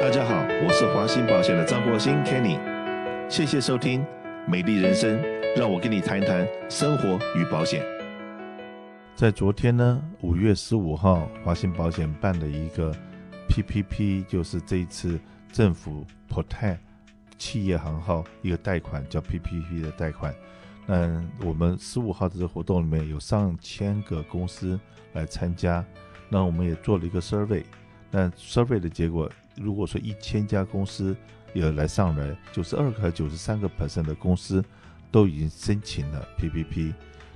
大家好，我是华兴保险的张国兴 Kenny，谢谢收听《美丽人生》，让我跟你谈一谈生活与保险。在昨天呢，五月十五号，华兴保险办了一个 PPP，就是这一次政府 Protect 企业行号一个贷款叫 PPP 的贷款。那我们十五号这个活动里面有上千个公司来参加，那我们也做了一个 survey，那 survey 的结果。如果说一千家公司有来上来，九十二个九十三个 percent 的公司都已经申请了 PPP。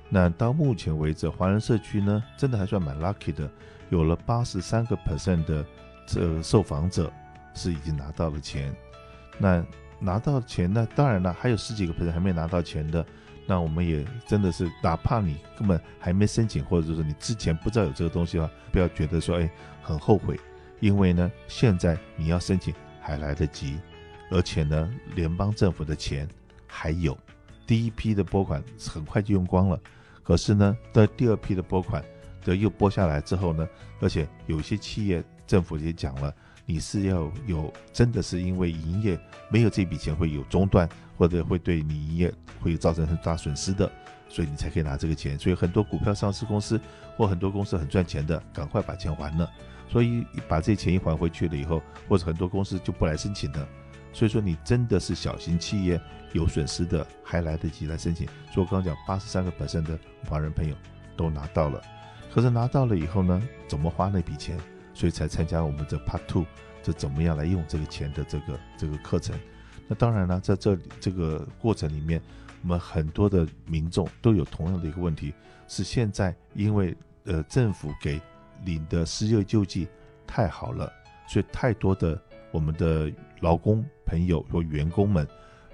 那到目前为止，华人社区呢，真的还算蛮 lucky 的，有了八十三个 percent 的这受访者是已经拿到了钱。那拿到钱，呢当然了，还有十几个 percent 还没拿到钱的，那我们也真的是，哪怕你根本还没申请，或者说你之前不知道有这个东西的话，不要觉得说，哎，很后悔。因为呢，现在你要申请还来得及，而且呢，联邦政府的钱还有，第一批的拨款很快就用光了，可是呢，在第二批的拨款的又拨下来之后呢，而且有些企业政府也讲了，你是要有真的是因为营业没有这笔钱会有中断，或者会对你营业会造成很大损失的，所以你才可以拿这个钱。所以很多股票上市公司或很多公司很赚钱的，赶快把钱还了。所以把这钱一还回去了以后，或者很多公司就不来申请了。所以说你真的是小型企业有损失的，还来得及来申请。所以我刚刚讲八十三个本身的华人朋友都拿到了，可是拿到了以后呢，怎么花那笔钱？所以才参加我们这 Part Two，这怎么样来用这个钱的这个这个课程。那当然了，在这这个过程里面，我们很多的民众都有同样的一个问题，是现在因为呃政府给。领的失业救济太好了，所以太多的我们的劳工朋友或员工们，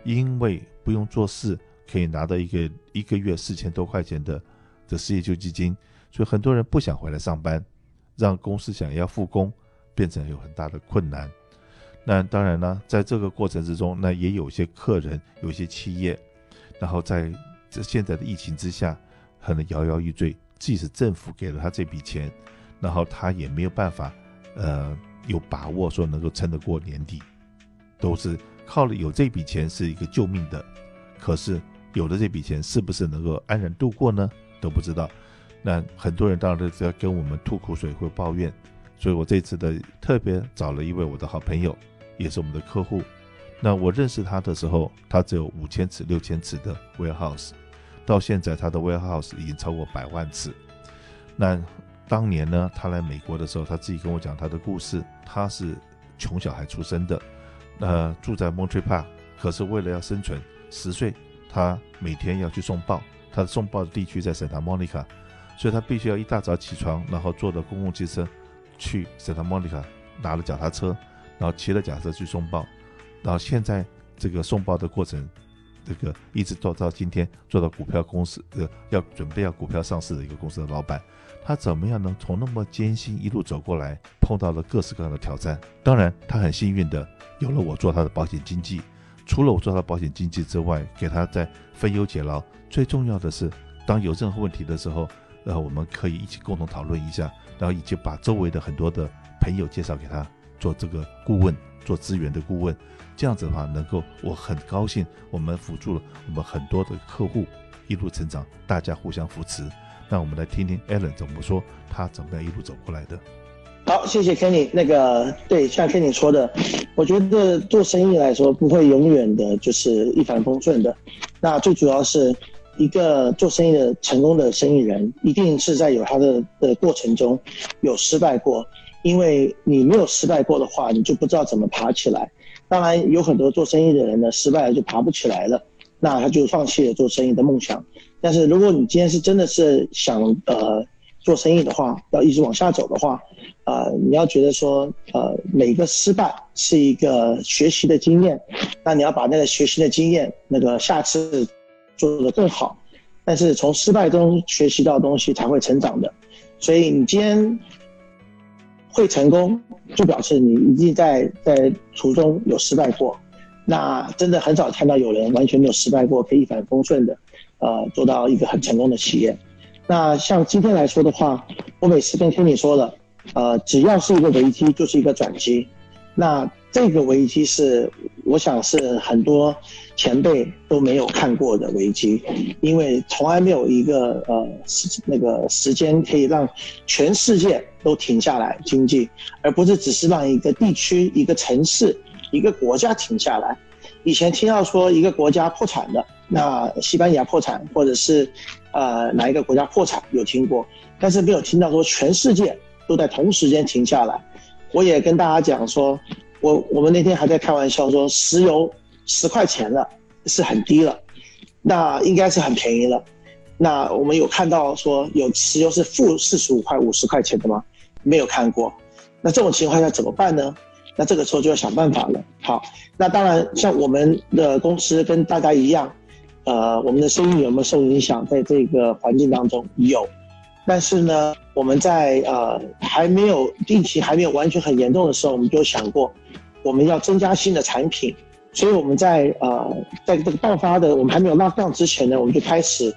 因为不用做事，可以拿到一个一个月四千多块钱的的失业救济金，所以很多人不想回来上班，让公司想要复工变成有很大的困难。那当然呢，在这个过程之中，那也有些客人，有些企业，然后在这现在的疫情之下，可能摇摇欲坠，即使政府给了他这笔钱。然后他也没有办法，呃，有把握说能够撑得过年底，都是靠了有这笔钱是一个救命的，可是有了这笔钱是不是能够安然度过呢？都不知道。那很多人当然都是要跟我们吐苦水或抱怨，所以我这次的特别找了一位我的好朋友，也是我们的客户。那我认识他的时候，他只有五千尺、六千尺的 warehouse，到现在他的 warehouse 已经超过百万尺。那当年呢，他来美国的时候，他自己跟我讲他的故事。他是穷小孩出生的，呃，住在 Monterey Park，可是为了要生存，十岁他每天要去送报，他送报的地区在 Santa Monica，所以他必须要一大早起床，然后坐的公共汽车去 Santa Monica，拿了脚踏车，然后骑了脚踏车去送报，然后现在这个送报的过程。这个一直做到今天，做到股票公司，呃，要准备要股票上市的一个公司的老板，他怎么样能从那么艰辛一路走过来，碰到了各式各样的挑战？当然，他很幸运的有了我做他的保险经纪。除了我做他的保险经纪之外，给他在分忧解劳。最重要的是，当有任何问题的时候，呃，我们可以一起共同讨论一下，然后以及把周围的很多的朋友介绍给他做这个顾问。做资源的顾问，这样子的话，能够我很高兴，我们辅助了我们很多的客户一路成长，大家互相扶持。那我们来听听 Alan 怎么说，他怎么样一路走过来的。好，谢谢 Kenny。那个对，像 Kenny 说的，我觉得做生意来说，不会永远的就是一帆风顺的。那最主要是一个做生意的成功的生意人，一定是在有他的的过程中有失败过。因为你没有失败过的话，你就不知道怎么爬起来。当然，有很多做生意的人呢，失败了就爬不起来了，那他就放弃了做生意的梦想。但是，如果你今天是真的是想呃做生意的话，要一直往下走的话，呃，你要觉得说呃每个失败是一个学习的经验，那你要把那个学习的经验那个下次做得更好。但是从失败中学习到东西才会成长的，所以你今天。会成功，就表示你一定在在途中有失败过。那真的很少看到有人完全没有失败过，可以一帆风顺的，呃，做到一个很成功的企业。那像今天来说的话，我每次跟听你说了，呃，只要是一个危机，就是一个转机。那这个危机是，我想是很多前辈都没有看过的危机，因为从来没有一个呃时那个时间可以让全世界都停下来经济，而不是只是让一个地区、一个城市、一个国家停下来。以前听到说一个国家破产的，那西班牙破产，或者是呃哪一个国家破产有听过，但是没有听到说全世界都在同时间停下来。我也跟大家讲说。我我们那天还在开玩笑说，石油十块钱了，是很低了，那应该是很便宜了。那我们有看到说有石油是负四十五块、五十块钱的吗？没有看过。那这种情况下怎么办呢？那这个时候就要想办法了。好，那当然像我们的公司跟大家一样，呃，我们的生意有没有受影响？在这个环境当中有。但是呢，我们在呃还没有疫情还没有完全很严重的时候，我们就想过，我们要增加新的产品。所以我们在呃在这个爆发的我们还没有 lock down 之前呢，我们就开始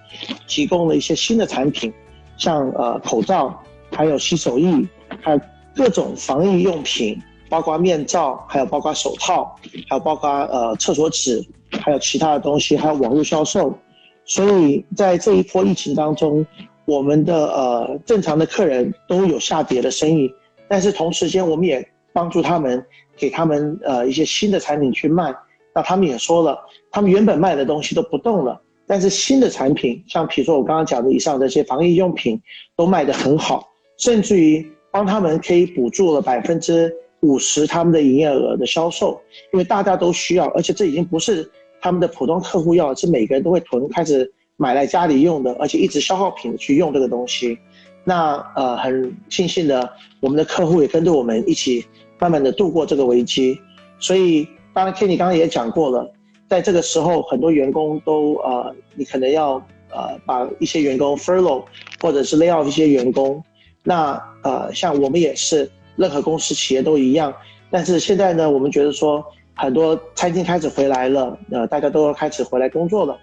提供了一些新的产品，像呃口罩，还有洗手液，还有各种防疫用品，包括面罩，还有包括手套，还有包括呃厕所纸，还有其他的东西，还有网络销售。所以在这一波疫情当中。我们的呃正常的客人都有下跌的生意，但是同时间我们也帮助他们，给他们呃一些新的产品去卖。那他们也说了，他们原本卖的东西都不动了，但是新的产品，像比如说我刚刚讲的以上这些防疫用品，都卖得很好，甚至于帮他们可以补助了百分之五十他们的营业额的销售，因为大家都需要，而且这已经不是他们的普通客户要，是每个人都会囤开始。买来家里用的，而且一直消耗品去用这个东西，那呃很庆幸的，我们的客户也跟着我们一起慢慢的度过这个危机。所以当然，Kenny 刚刚也讲过了，在这个时候，很多员工都呃，你可能要呃把一些员工 furlough 或者是 lay off 一些员工。那呃像我们也是，任何公司企业都一样。但是现在呢，我们觉得说很多餐厅开始回来了，呃，大家都要开始回来工作了。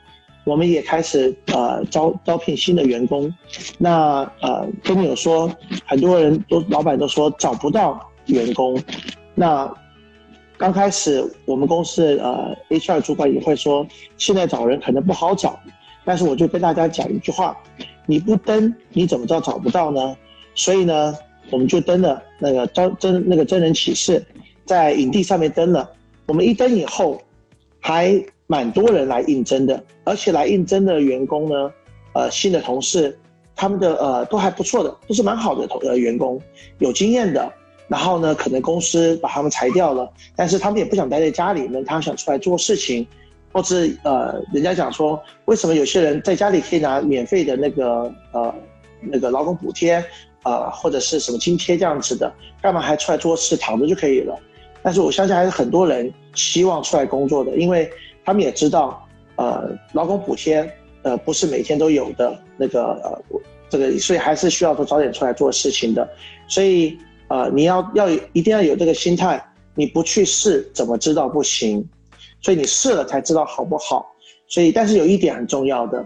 我们也开始呃招招聘新的员工，那呃跟你有说，很多人都老板都说找不到员工，那刚开始我们公司呃 HR 主管也会说，现在找人可能不好找，但是我就跟大家讲一句话，你不登你怎么知道找不到呢？所以呢，我们就登了那个招真那个真人启事，在影帝上面登了，我们一登以后还。蛮多人来应征的，而且来应征的员工呢，呃，新的同事，他们的呃都还不错的，都是蛮好的同呃员工，有经验的。然后呢，可能公司把他们裁掉了，但是他们也不想待在家里面，他想出来做事情，或是呃，人家讲说，为什么有些人在家里可以拿免费的那个呃那个劳工补贴，呃或者是什么津贴这样子的，干嘛还出来做事，躺着就可以了？但是我相信还是很多人希望出来工作的，因为。他们也知道，呃，劳工补贴，呃，不是每天都有的，那个，呃，这个，所以还是需要说早点出来做事情的。所以，呃，你要要一定要有这个心态，你不去试，怎么知道不行？所以你试了才知道好不好。所以，但是有一点很重要的，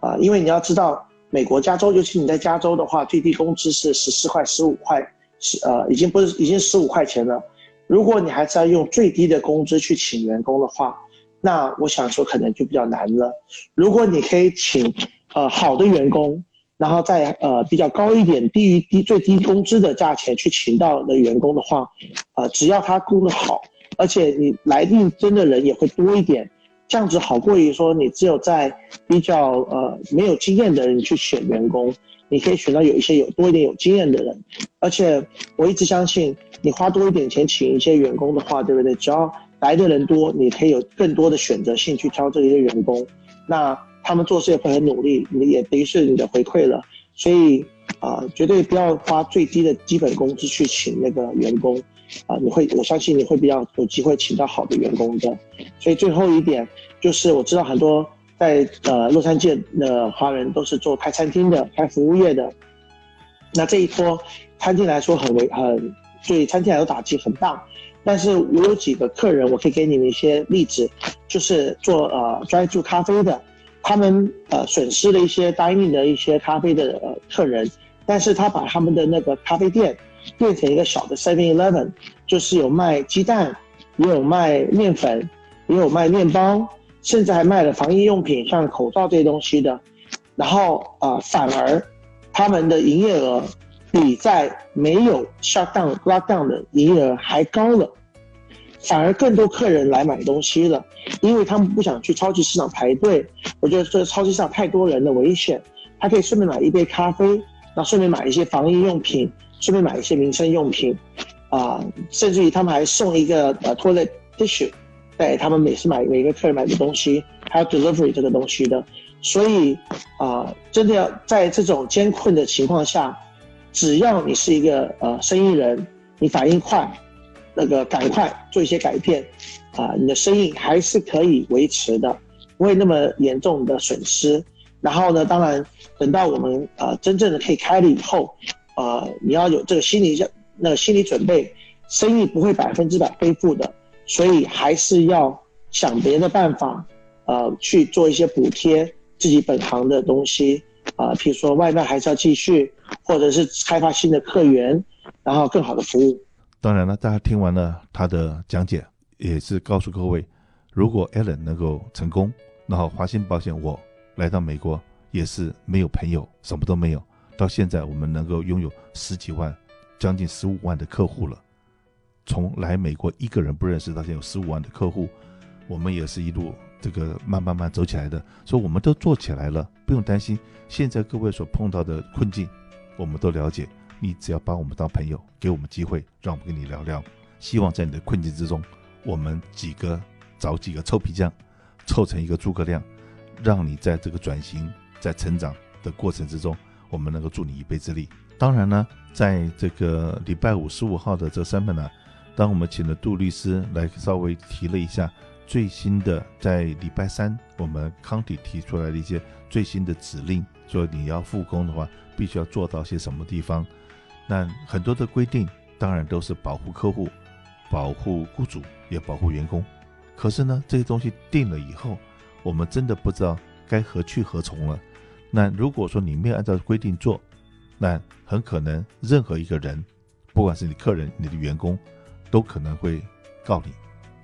啊、因为你要知道，美国加州，尤其你在加州的话，最低工资是十四块、十五块，是呃，已经不是已经十五块钱了。如果你还是要用最低的工资去请员工的话，那我想说，可能就比较难了。如果你可以请呃好的员工，然后在呃比较高一点、低于低最低工资的价钱去请到的员工的话，呃，只要他工得好，而且你来应征的人也会多一点，这样子好过于说你只有在比较呃没有经验的人去选员工，你可以选到有一些有多一点有经验的人。而且我一直相信，你花多一点钱请一些员工的话，对不对？只要来的人多，你可以有更多的选择性去挑这些员工，那他们做事也会很努力，你也等于是你的回馈了。所以啊、绝对不要花最低的基本工资去请那个员工，啊、你会，我相信你会比较有机会请到好的员工的。所以最后一点就是，我知道很多在呃洛杉矶的华人都是做开餐厅的、开服务业的，那这一波餐厅来说很为很，对餐厅来说打击很大。但是我有几个客人，我可以给你们一些例子，就是做呃专注咖啡的，他们呃损失了一些 dining 的一些咖啡的呃客人，但是他把他们的那个咖啡店变成一个小的 Seven Eleven，就是有卖鸡蛋，也有卖面粉，也有卖面包，甚至还卖了防疫用品，像口罩这些东西的。然后啊、反而他们的营业额比在没有 shutdown lockdown 的营业额还高了。反而更多客人来买东西了，因为他们不想去超级市场排队。我觉得这超级市场太多人的危险，他可以顺便买一杯咖啡，然后顺便买一些防疫用品，顺便买一些民生用品，啊、甚至于他们还送一个呃 toilet tissue，对他们每次买每个客人买的东西，还有 delivery 这个东西的。所以啊、真的要在这种艰困的情况下，只要你是一个呃生意人，你反应快。那个赶快做一些改变，啊、你的生意还是可以维持的，不会那么严重的损失。然后呢，当然等到我们啊、呃、真正的可以开了以后，啊、呃，你要有这个心理那个心理准备，生意不会百分之百恢复的，所以还是要想别的办法，呃，去做一些补贴自己本行的东西，啊、呃，譬如说外卖还是要继续，或者是开发新的客源，然后更好的服务。当然了，大家听完了他的讲解，也是告诉各位，如果 Allen 能够成功，那好华信保险我来到美国也是没有朋友，什么都没有。到现在我们能够拥有十几万，将近十五万的客户了。从来美国一个人不认识，到现在有十五万的客户，我们也是一路这个慢慢慢走起来的。所以我们都做起来了，不用担心。现在各位所碰到的困境，我们都了解。你只要把我们当朋友，给我们机会，让我们跟你聊聊。希望在你的困境之中，我们几个找几个臭皮匠，凑成一个诸葛亮，让你在这个转型、在成长的过程之中，我们能够助你一臂之力。当然呢，在这个礼拜五十五号的这个身份呢，当我们请了杜律师来稍微提了一下最新的，在礼拜三我们康体提出来的一些最新的指令，说你要复工的话，必须要做到些什么地方。那很多的规定当然都是保护客户、保护雇主，也保护员工。可是呢，这些东西定了以后，我们真的不知道该何去何从了。那如果说你没有按照规定做，那很可能任何一个人，不管是你客人、你的员工，都可能会告你，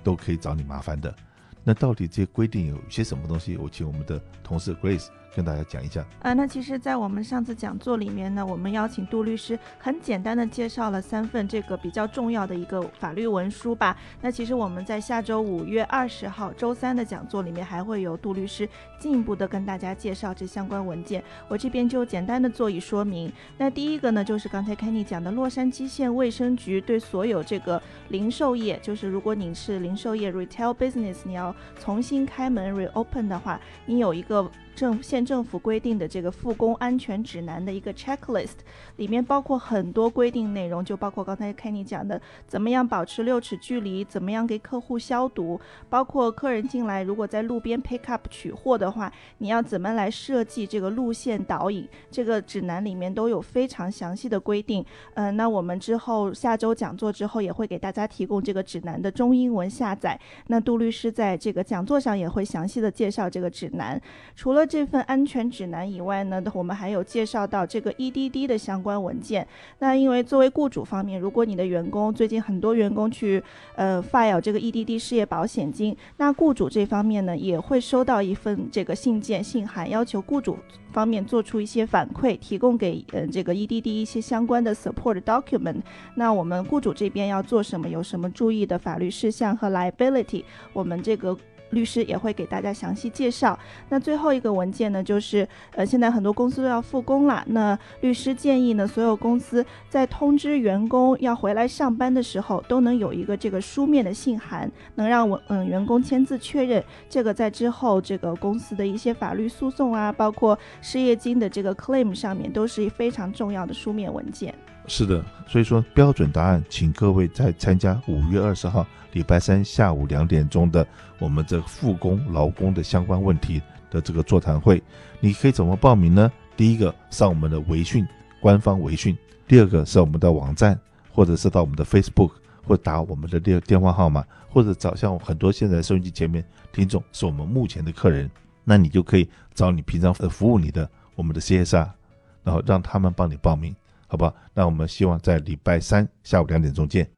都可以找你麻烦的。那到底这些规定有些什么东西？我请我们的同事 Grace。跟大家讲一下啊，那其实，在我们上次讲座里面呢，我们邀请杜律师很简单的介绍了三份这个比较重要的一个法律文书吧。那其实我们在下周五月二十号周三的讲座里面，还会有杜律师进一步的跟大家介绍这相关文件。我这边就简单的做一说明。那第一个呢，就是刚才 Kenny 讲的，洛杉矶县卫生局对所有这个零售业，就是如果你是零售业 retail business，你要重新开门 reopen 的话，你有一个。政县政府规定的这个复工安全指南的一个 checklist，里面包括很多规定内容，就包括刚才 Kenny 讲的，怎么样保持六尺距离，怎么样给客户消毒，包括客人进来如果在路边 pick up 取货的话，你要怎么来设计这个路线导引，这个指南里面都有非常详细的规定。嗯、那我们之后下周讲座之后也会给大家提供这个指南的中英文下载。那杜律师在这个讲座上也会详细的介绍这个指南，除了。这份安全指南以外呢，我们还有介绍到这个 EDD 的相关文件。那因为作为雇主方面，如果你的员工最近很多员工去呃 file 这个 EDD 失业保险金，那雇主这方面呢也会收到一份这个信件信函，要求雇主方面做出一些反馈，提供给呃这个 EDD 一些相关的 support document。那我们雇主这边要做什么？有什么注意的法律事项和 liability？我们这个。律师也会给大家详细介绍。那最后一个文件呢，就是呃，现在很多公司都要复工了。那律师建议呢，所有公司在通知员工要回来上班的时候，都能有一个这个书面的信函，能让我嗯员工签字确认。这个在之后这个公司的一些法律诉讼啊，包括失业金的这个 claim 上面，都是非常重要的书面文件。是的，所以说标准答案，请各位在参加五月二十号礼拜三下午两点钟的我们这复工劳工的相关问题的这个座谈会。你可以怎么报名呢？第一个上我们的微讯官方微讯，第二个是我们的网站，或者是到我们的 Facebook，或打我们的电电话号码，或者找像很多现在收音机前面听众是我们目前的客人，那你就可以找你平常服务你的我们的 CSR，然后让他们帮你报名。好吧，那我们希望在礼拜三下午两点钟见。